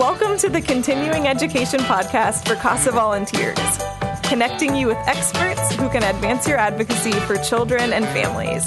Welcome to the Continuing Education Podcast for CASA volunteers, connecting you with experts who can advance your advocacy for children and families.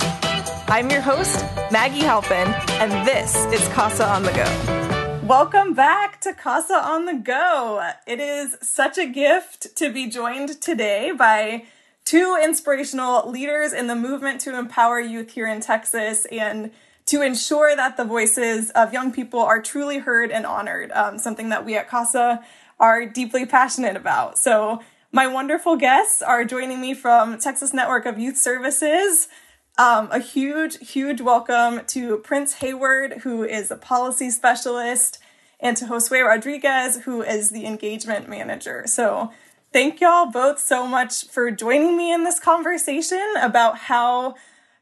I'm your host, Maggie Halpin, and this is CASA on the Go. Welcome back to CASA on the Go. It is such a gift to be joined today by two inspirational leaders in the movement to empower youth here in Texas and to ensure that the voices of young people are truly heard and honored, um, something that we at CASA are deeply passionate about. So, my wonderful guests are joining me from Texas Network of Youth Services. Um, a huge, huge welcome to Prince Hayward, who is a policy specialist, and to Josue Rodriguez, who is the engagement manager. So, thank y'all both so much for joining me in this conversation about how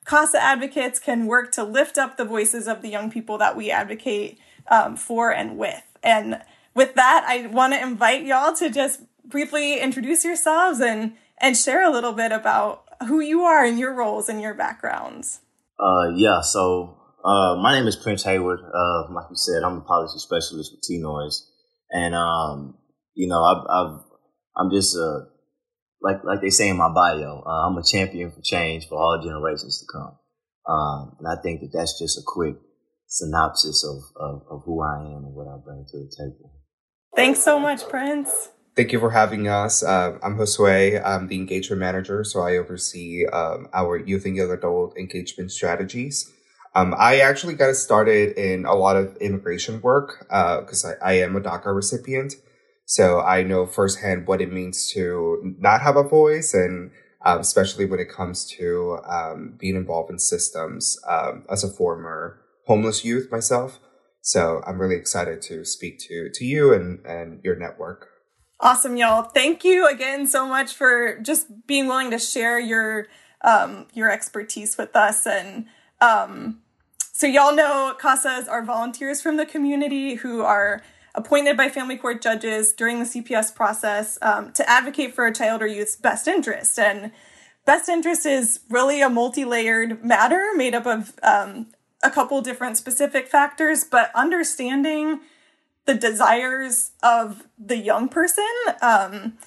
CASA advocates can work to lift up the voices of the young people that we advocate um, for and with. And with that, I want to invite y'all to just briefly introduce yourselves and and share a little bit about who you are and your roles and your backgrounds. Uh, yeah, so uh, my name is Prince Hayward. Uh, like you said, I'm a policy specialist with TNOYS, and um, you know, I've, I've I'm just a like like they say in my bio, uh, I'm a champion for change for all generations to come. Um, and I think that that's just a quick synopsis of, of, of who I am and what I bring to the table. Thanks so much, Prince. Thank you for having us. Uh, I'm Josue. I'm the engagement manager, so I oversee um, our youth and young adult engagement strategies. Um, I actually got started in a lot of immigration work because uh, I, I am a DACA recipient. So I know firsthand what it means to not have a voice and um, especially when it comes to um, being involved in systems um, as a former homeless youth myself. So I'm really excited to speak to, to you and, and your network. Awesome, y'all. Thank you again so much for just being willing to share your um, your expertise with us. And um, so y'all know CASAs are volunteers from the community who are appointed by family court judges during the CPS process um, to advocate for a child or youth's best interest. And best interest is really a multi layered matter made up of um, a couple different specific factors, but understanding the desires of the young person, um,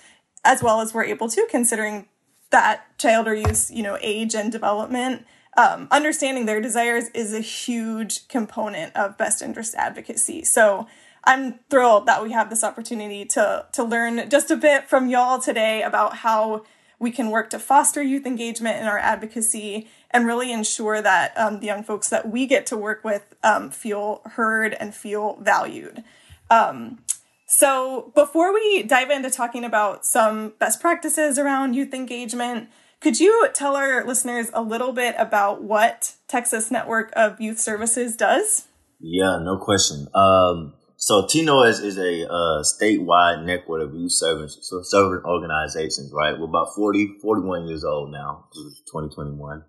as well as we're able to, considering that child or youth's you know age and development. Um, understanding their desires is a huge component of best interest advocacy. So I'm thrilled that we have this opportunity to to learn just a bit from y'all today about how we can work to foster youth engagement in our advocacy and really ensure that um, the young folks that we get to work with um, feel heard and feel valued. Um, so, before we dive into talking about some best practices around youth engagement, could you tell our listeners a little bit about what Texas Network of Youth Services does? Yeah, no question. Um, so TNOYS is a uh, statewide network of youth servants, so servant organizations, right? We're about 40, 41 years old now, 2021.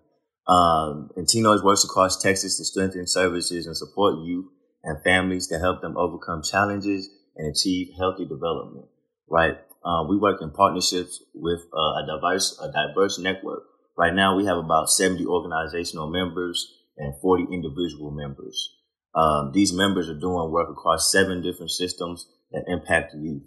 Um, and TNOYS works across Texas to strengthen services and support youth and families to help them overcome challenges and achieve healthy development, right? Um, we work in partnerships with uh, a diverse, a diverse network. Right now, we have about 70 organizational members and 40 individual members. Um, these members are doing work across seven different systems that impact youth.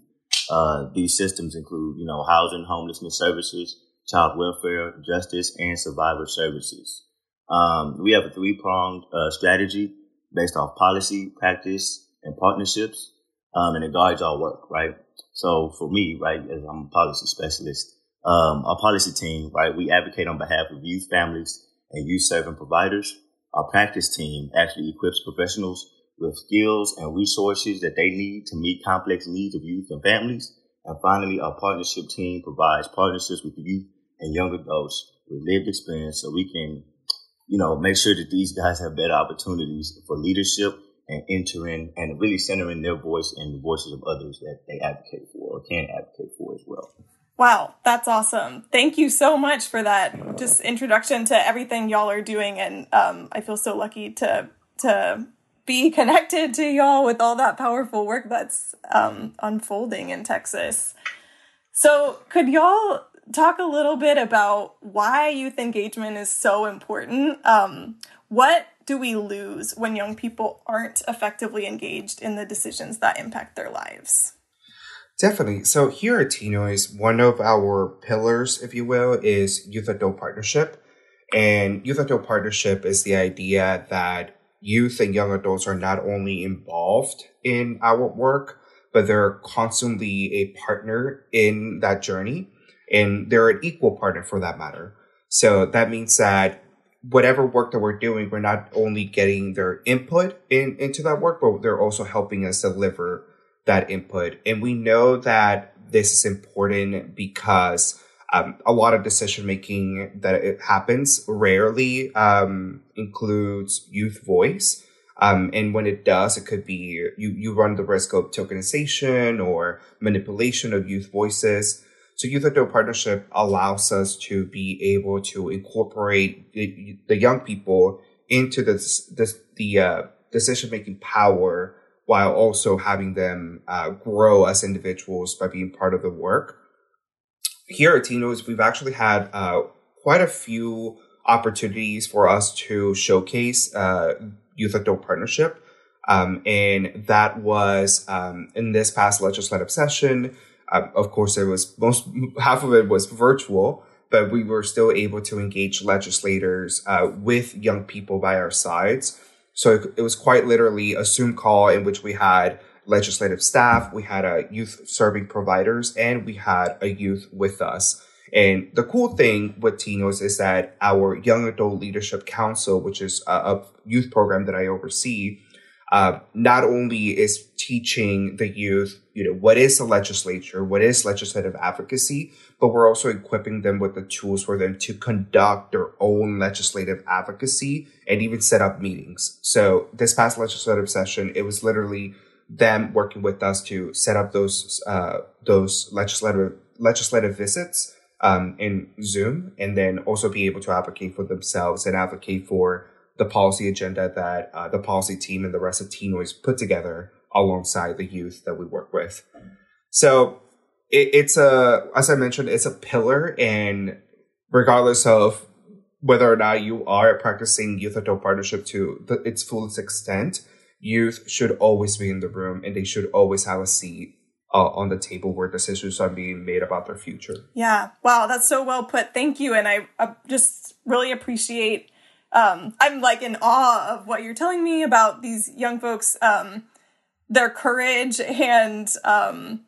Uh, these systems include, you know, housing, homelessness services, child welfare, justice, and survivor services. Um, we have a three-pronged uh, strategy based off policy, practice, and partnerships, um, and it guides our work, right? So for me, right, as I'm a policy specialist, um, our policy team, right, we advocate on behalf of youth families and youth serving providers our practice team actually equips professionals with skills and resources that they need to meet complex needs of youth and families. And finally, our partnership team provides partnerships with youth and young adults with lived experience so we can, you know, make sure that these guys have better opportunities for leadership and entering and really centering their voice and the voices of others that they advocate for or can advocate for as well. Wow, that's awesome. Thank you so much for that just introduction to everything y'all are doing. And um, I feel so lucky to to be connected to y'all with all that powerful work that's um, unfolding in Texas. So, could y'all talk a little bit about why youth engagement is so important? Um, what do we lose when young people aren't effectively engaged in the decisions that impact their lives? Definitely. So here at TNOYS, one of our pillars, if you will, is youth adult partnership. And youth adult partnership is the idea that youth and young adults are not only involved in our work, but they're constantly a partner in that journey. And they're an equal partner for that matter. So that means that whatever work that we're doing, we're not only getting their input in, into that work, but they're also helping us deliver that input. And we know that this is important because um, a lot of decision making that it happens rarely um, includes youth voice. Um, and when it does, it could be you, you run the risk of tokenization or manipulation of youth voices. So Youth Adult Partnership allows us to be able to incorporate the, the young people into this, this the uh, decision making power while also having them uh, grow as individuals by being part of the work. Here at TNOYS, we've actually had uh, quite a few opportunities for us to showcase uh, youth adult partnership. Um, and that was um, in this past legislative session. Uh, of course, it was most half of it was virtual, but we were still able to engage legislators uh, with young people by our sides so it, was quite literally a Zoom call in which we had legislative staff, we had a youth serving providers, and we had a youth with us. And the cool thing with TNOYS is that our Young Adult Leadership Council, which is a, a youth program that I oversee, uh, not only is teaching the youth, you know, what is the legislature, what is legislative advocacy, but we're also equipping them with the tools for them to conduct their own legislative advocacy and even set up meetings. So this past legislative session, it was literally them working with us to set up those uh, those legislative legislative visits um, in Zoom, and then also be able to advocate for themselves and advocate for the policy agenda that uh, the policy team and the rest of TNOYS put together alongside the youth that we work with. So it, it's a, as I mentioned, it's a pillar, and regardless of whether or not you are practicing youth adult partnership to the, its fullest extent, youth should always be in the room and they should always have a seat uh, on the table where decisions are being made about their future. Yeah. Wow. That's so well put. Thank you. And I uh, just really appreciate, um, I'm like in awe of what you're telling me about these young folks, um, their courage and, um,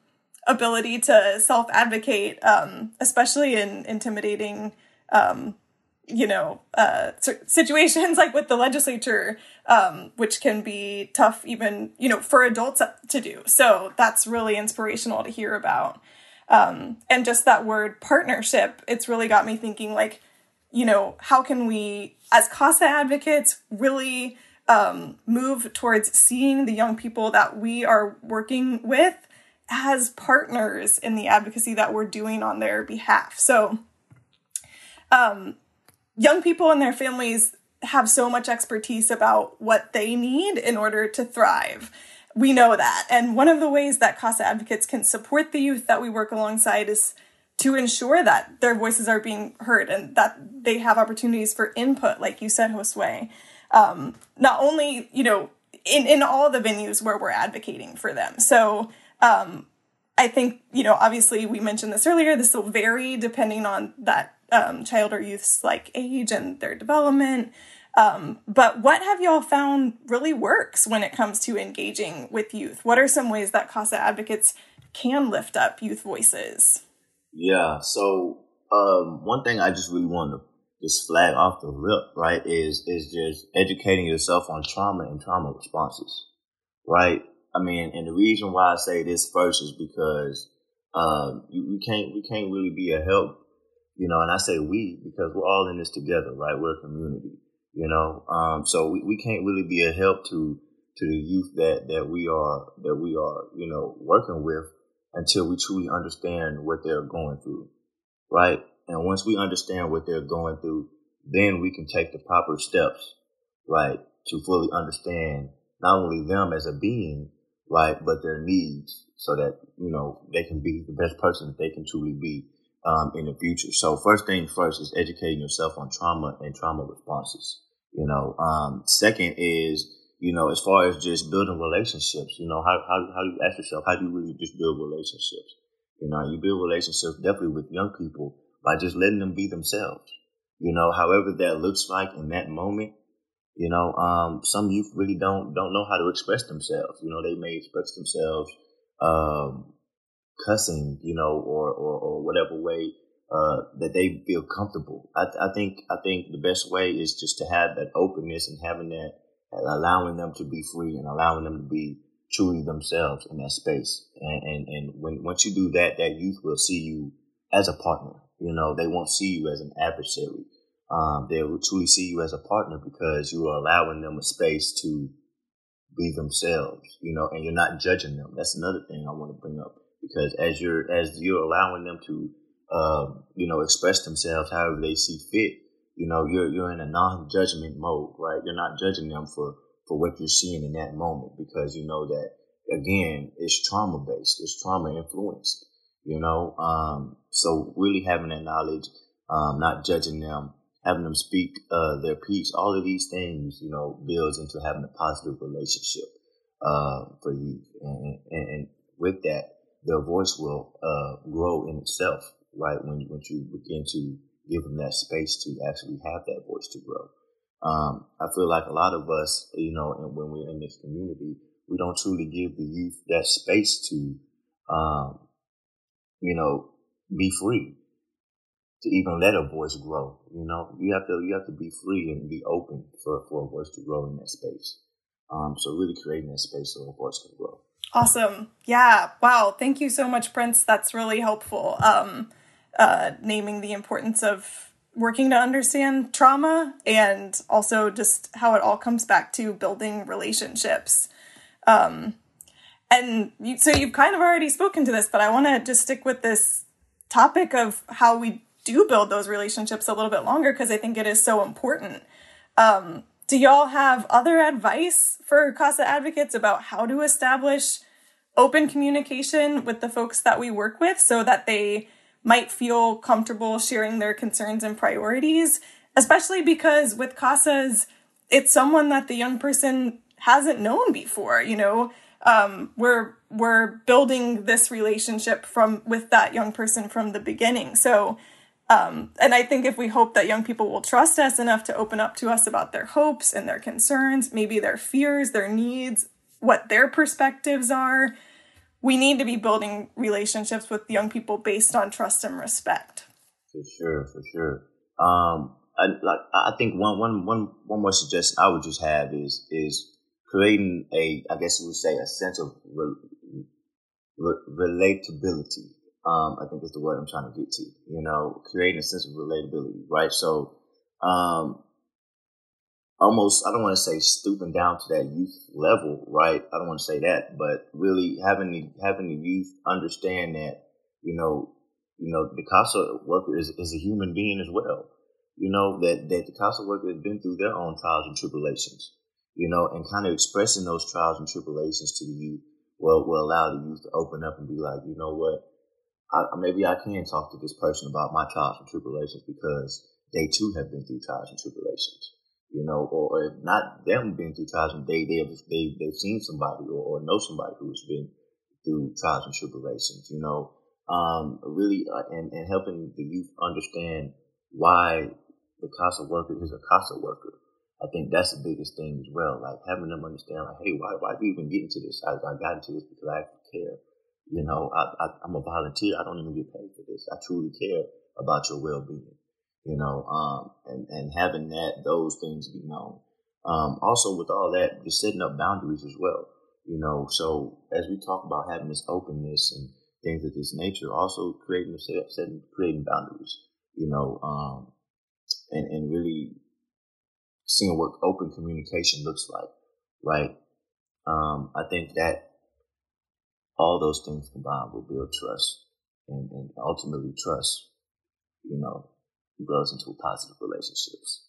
ability to self advocate, um, especially in intimidating, um, you know, uh, situations like with the legislature, um, which can be tough even, you know, for adults to do. So that's really inspirational to hear about. And just that word partnership, it's really got me thinking like, you know, how can we, as CASA advocates, really um, move towards seeing the young people that we are working with as partners in the advocacy that we're doing on their behalf. So, um, young people and their families have so much expertise about what they need in order to thrive. We know that. And one of the ways that CASA advocates can support the youth that we work alongside is to ensure that their voices are being heard and that they have opportunities for input, like you said, Josue. Um, not only, you know, in, in all the venues where we're advocating for them. So um, I think, you know, obviously we mentioned this earlier, this will vary depending on that um, child or youth's like age and their development. Um, but what have y'all found really works when it comes to engaging with youth? What are some ways that CASA advocates can lift up youth voices? Yeah, so um, one thing I just really want to just flag off the rip, right, is is just educating yourself on trauma and trauma responses, right? I mean, and the reason why I say this first is because um, you, we can't we can't really be a help, you know. And I say we because we're all in this together, right? We're a community, you know. Um, so we, we can't really be a help to to the youth that that we are that we are you know working with until we truly understand what they're going through, right? And once we understand what they're going through, then we can take the proper steps, right, to fully understand not only them as a being, right? But their needs so that, you know, they can be the best person that they can truly be um, in the future. So first thing first is educating yourself on trauma and trauma responses, You know, um, second is, you know, as far as just building relationships, you know, how, how, how do you ask yourself, how do you really just build relationships? You know, you build relationships definitely with young people by just letting them be themselves. You know, however that looks like in that moment. You know, um, some youth really don't don't know how to express themselves. You know, they may express themselves um, cussing, you know, or, or, or whatever way uh, that they feel comfortable. I, I think I think the best way is just to have that openness and having that, allowing them to be free and allowing them to be truly themselves in that space. And and, and when once you do that, that youth will see you as a partner. You know, they won't see you as an adversary. Um, they will truly see you as a partner because you are allowing them a space to be themselves. You know, and you're not judging them. That's another thing I want to bring up because as you're as you're allowing them to um, you know, express themselves however they see fit. You know, you're you're in a non-judgment mode, right? You're not judging them for for what you're seeing in that moment because you know that again, it's trauma based, it's trauma influenced. You know, um, so really having that knowledge, um, not judging them, having them speak uh, their piece, all of these things, you know, builds into having a positive relationship uh, for you, and, and, and with that, their voice will uh, grow in itself right? When, when you begin to give them that space to actually have that voice to grow. Um, I feel like a lot of us, you know, and when we're in this community, we don't truly give the youth that space to, um, you know, be free to even let a voice grow. You know, you have to you have to be free and be open for, for a voice to grow in that space. Um, so really creating that space so a voice can grow. Awesome. Yeah. Wow. Thank you so much, Prince. That's really helpful. Um, uh, naming the importance of working to understand trauma and also just how it all comes back to building relationships. Um, and you, so you've kind of already spoken to this, but I want to just stick with this topic of how we do build those relationships a little bit longer because I think it is so important. Um, do y'all have other advice for CASA advocates about how to establish open communication with the folks that we work with so that they might feel comfortable sharing their concerns and priorities, especially because with CASAs, it's someone that the young person hasn't known before, you know. Um, we're we're building this relationship from with that young person from the beginning. So um, and I think if we hope that young people will trust us enough to open up to us about their hopes and their concerns, maybe their fears, their needs, what their perspectives are, we need to be building relationships with young people based on trust and respect. For sure, for sure. Um, I, like I think one one one one more suggestion I would just have is is creating a I guess you would say a sense of re, re, relatability. Um, I think is the word I'm trying to get to. You know, creating a sense of relatability, right? So, um, almost I don't want to say stooping down to that youth level, right? I don't want to say that, but really having the having the youth understand that you know you know the CASA worker is, is a human being as well. You know that that the CASA worker has been through their own trials and tribulations. You know, and kind of expressing those trials and tribulations to the youth will will allow the youth to open up and be like, you know what, I, maybe I can talk to this person about my trials and tribulations because they too have been through trials and tribulations you know, or, if not them being through trials and they they they they've seen somebody or, or know somebody who's been through trials and tribulations, you know, um, really uh, and and helping the youth understand why the CASA worker is a CASA worker. I think that's the biggest thing as well. Like having them understand, like, hey, why why do you even get into this? I, I got into this because I care. You know, I, I I'm a volunteer. I don't even get paid for this. I truly care about your well being you know, um, and, and having that, those things be known. Um, also with all that, just setting up boundaries as well, you know, so as we talk about having this openness and things of this nature, also creating, setting, creating boundaries, you know, um, and, and really seeing what open communication looks like, right? Um, I think that all those things combined will build trust and, and ultimately trust, you know, grows into positive relationships.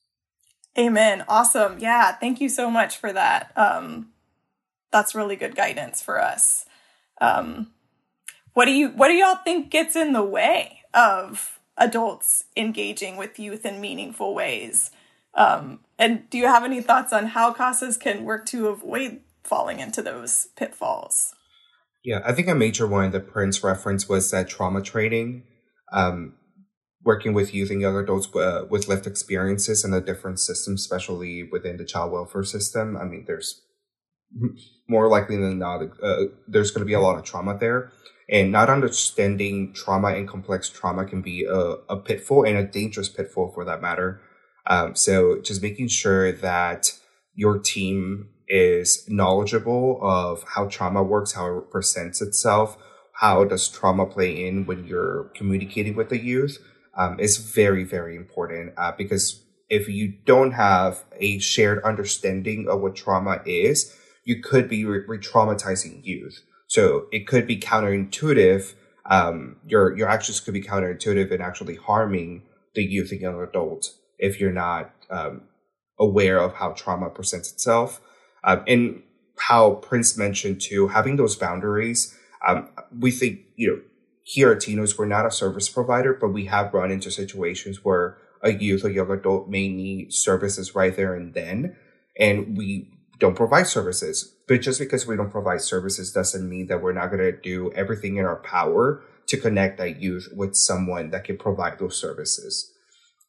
Amen. Awesome. Yeah. Thank you so much for that. Um, that's really good guidance for us. Um, what do you what do y'all think gets in the way of adults engaging with youth in meaningful ways? Um, And do you have any thoughts on how CASAs can work to avoid falling into those pitfalls? Yeah, I think a major one that Prince referenced was that trauma training. Um, working with youth and young adults uh, with lived experiences in the different systems, especially within the child welfare system. I mean, there's more likely than not, uh, there's going to be a lot of trauma there. And not understanding trauma and complex trauma can be a, a pitfall and a dangerous pitfall for that matter. Um, so just making sure that your team is knowledgeable of how trauma works, how it presents itself, how does trauma play in when you're communicating with the youth, um, is very, very important uh, because if you don't have a shared understanding of what trauma is, you could be re traumatizing youth. So it could be counterintuitive. Um, your your actions could be counterintuitive and actually harming the youth and young adult if you're not um, aware of how trauma presents itself. Um, and how Prince mentioned too, having those boundaries. Um, we think you know here at TNOYS, we're not a service provider, but we have run into situations where a youth or young adult may need services right there and then, and we don't provide services. But just because we don't provide services doesn't mean that we're not going to do everything in our power to connect that youth with someone that can provide those services.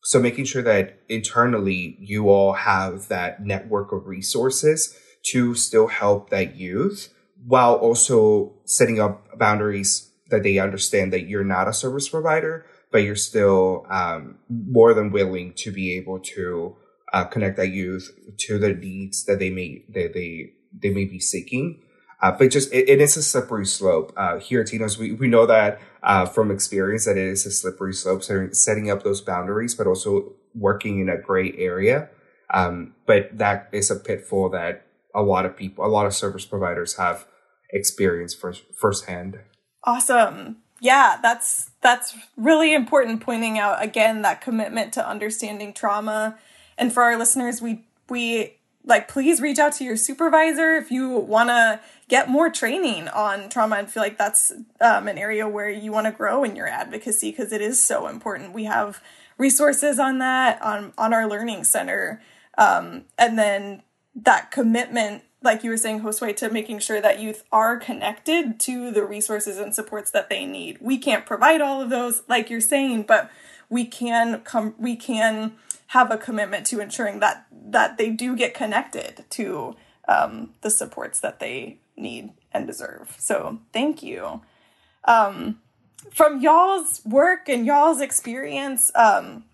So making sure that internally you all have that network of resources to still help that youth while also setting up boundaries that they understand that you're not a service provider, but you're still um, more than willing to be able to uh, connect that youth to the needs that they may that they they may be seeking. Uh, but just it, it is a slippery slope. Uh, here at TNOYS, we, we know that uh, from experience that it is a slippery slope. So setting up those boundaries, but also working in a gray area. Um, but that is a pitfall that a lot of people, a lot of service providers have experienced first firsthand. Awesome. Yeah, that's that's really important pointing out again that commitment to understanding trauma. And for our listeners, we we like please reach out to your supervisor if you want to get more training on trauma and feel like that's um, an area where you want to grow in your advocacy because it is so important. We have resources on that on on our learning center, um, and then that commitment like you were saying, Josue, to making sure that youth are connected to the resources and supports that they need. We can't provide all of those, like you're saying, but we can come, we can have a commitment to ensuring that that they do get connected to um, the supports that they need and deserve. So thank you. Um, from y'all's work and y'all's experience, um,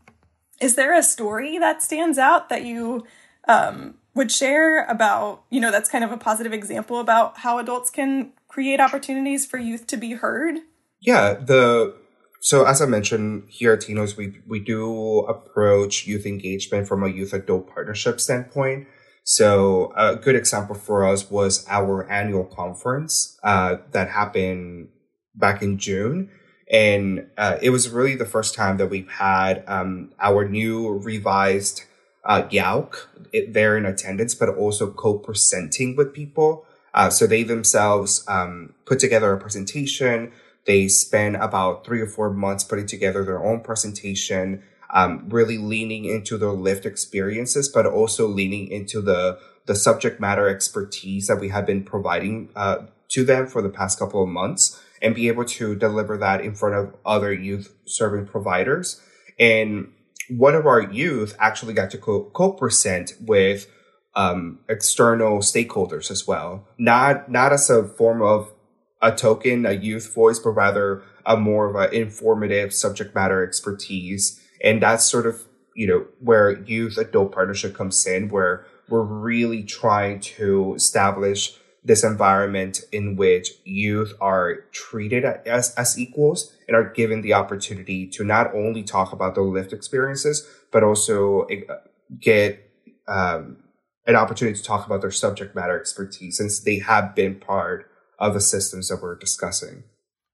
is there a story that stands out that you um, would share about, you know, that's kind of a positive example about how adults can create opportunities for youth to be heard? Yeah, the so as I mentioned here at TNOYS, we we do approach youth engagement from a youth adult partnership standpoint. So a good example for us was our annual conference uh, that happened back in June. And uh, it was really the first time that we've had um, our new revised uh, YALC there in attendance, but also co-presenting with people. Uh, so they themselves um, put together a presentation. They spend about three or four months putting together their own presentation, um, really leaning into their lived experiences, but also leaning into the the subject matter expertise that we have been providing uh, to them for the past couple of months, and be able to deliver that in front of other youth serving providers. And one of our youth actually got to co present with um, external stakeholders as well, not not as a form of a token, a youth voice, but rather a more of an informative subject matter expertise, and that's sort of you know where youth adult partnership comes in, where we're really trying to establish this environment in which youth are treated as, as equals and are given the opportunity to not only talk about their lived experiences, but also uh, get um, an opportunity to talk about their subject matter expertise since they have been part of the systems that we're discussing.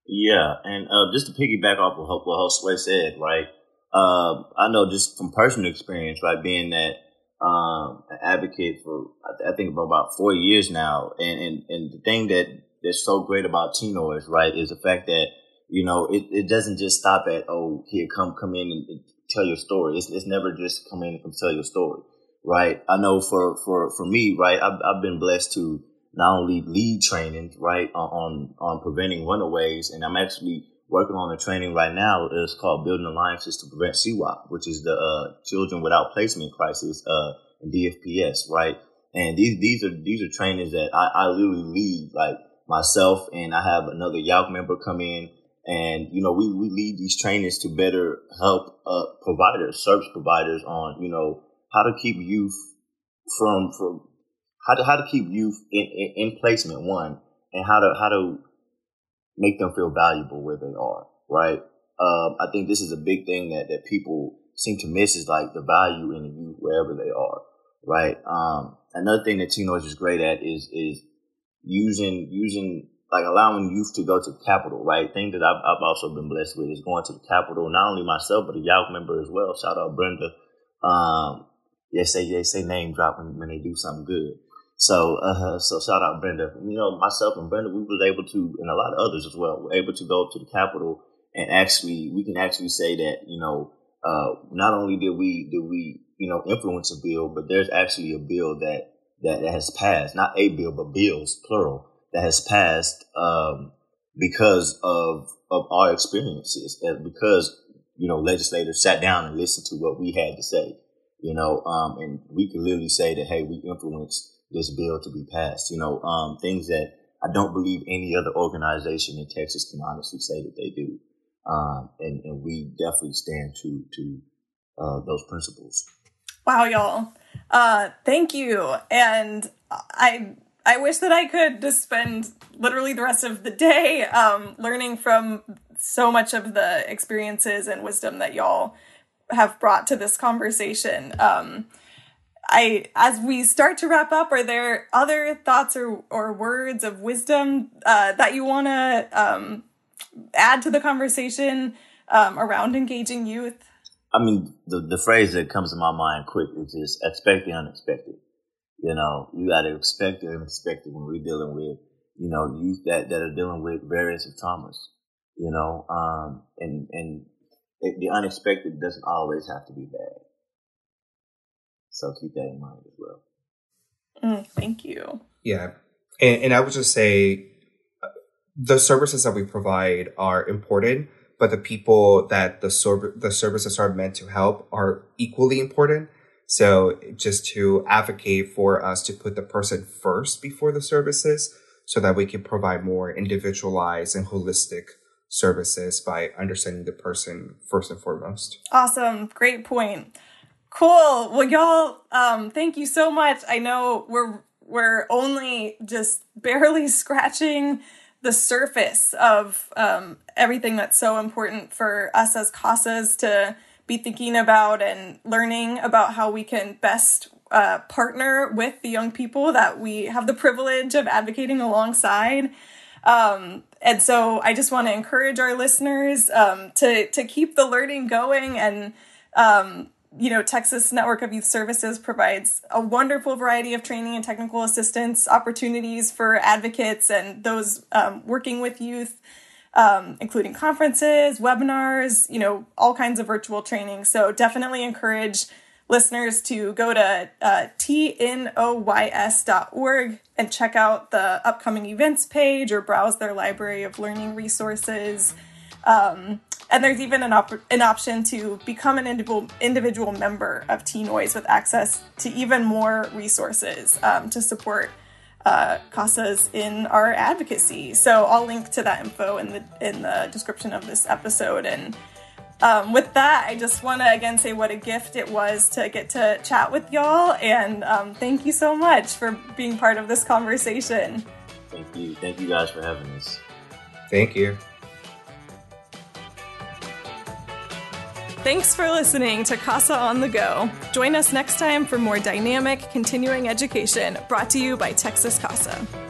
Yeah, and uh, just to piggyback off of what Josue said, right? Uh, I know just from personal experience, right, being that um, an advocate for I think for about four years now, and and, and the thing that that's so great about Tino is right is the fact that you know it, it doesn't just stop at oh here come come in and tell your story. It's it's never just come in and come tell your story. right? I know for, for, for me, right, I've, I've been blessed to not only lead training, right, on, on preventing runaways, and I'm actually working on a training right now. is called Building Alliances to Prevent CWOP, which is the uh, Children Without Placement Crisis, uh, in DFPS, right? And these, these are, these are trainings that I, I literally lead, like myself, and I have another YALC member come in and, you know, we, we lead these trainings to better help, uh, providers, service providers on, you know, how to keep youth from, from, how to, how to keep youth in, in, in placement, one, and how to, how to make them feel valuable where they are, right? Um, I think this is a big thing that, that people seem to miss is like the value in youth wherever they are, right? Um, another thing that Tino is just great at is, is using, using like allowing youth to go to the capital, right? Thing that I've, I've also been blessed with is going to the capital, Not only myself, but a YALC member as well. Shout out Brenda. Um, they say they say name drop when, when they do something good. So uh, so shout out Brenda. You know myself and Brenda, we was able to, and a lot of others as well, were able to go to the Capitol and actually we can actually say that you know uh, not only did we did we you know influence a bill, but there's actually a bill that that, that has passed, not a bill, but bills plural that has passed um, because of of our experiences and because you know legislators sat down and listened to what we had to say you know um, and we can literally say that hey we influenced this bill to be passed. You know um, things that i don't believe any other organization in texas can honestly say that they do. Um, and, and we definitely stand to to uh, those principles. Wow y'all. Uh, thank you. And i I wish that I could just spend literally the rest of the day um, learning from so much of the experiences and wisdom that y'all have brought to this conversation. Um, I, as we start to wrap up, are there other thoughts or, or words of wisdom uh, that you want to um, add to the conversation um, around engaging youth? I mean, the, the phrase that comes to my mind quick is just expect the unexpected. You know, you got to expect the unexpected when we're dealing with, you know, youth that, that are dealing with various of traumas, you know, um, and, and it, the unexpected doesn't always have to be bad. So keep that in mind as well. Mm, thank you. Yeah. And, and I would just say uh, the services that we provide are important, but the people that the, sor- the services are meant to help are equally important. So just to advocate for us to put the person first before the services so that we can provide more individualized and holistic services by understanding the person first and foremost. Awesome. Great point. Cool. Well, y'all, um, thank you so much. I know we're, we're only just barely scratching the surface of um, everything that's so important for us as CASAs to be thinking about and learning about how we can best uh, partner with the young people that we have the privilege of advocating alongside. Um, and so I just want to encourage our listeners um, to to keep the learning going and um, you know Texas Network of Youth Services provides a wonderful variety of training and technical assistance opportunities for advocates and those um, working with youth um, including conferences, webinars, you know, all kinds of virtual training. So definitely encourage listeners to go to uh, tnoys.org and check out the upcoming events page or browse their library of learning resources. Um, and there's even an, op- an option to become an individual individual member of TNOYS with access to even more resources um, to support uh, CASAs in our advocacy. So I'll link to that info in the in the description of this episode. And um, with that, I just want to again say what a gift it was to get to chat with y'all, and um, thank you so much for being part of this conversation. Thank you. Thank you guys for having us. Thank you. Thanks for listening to CASA on the Go. Join us next time for more dynamic continuing education brought to you by Texas CASA.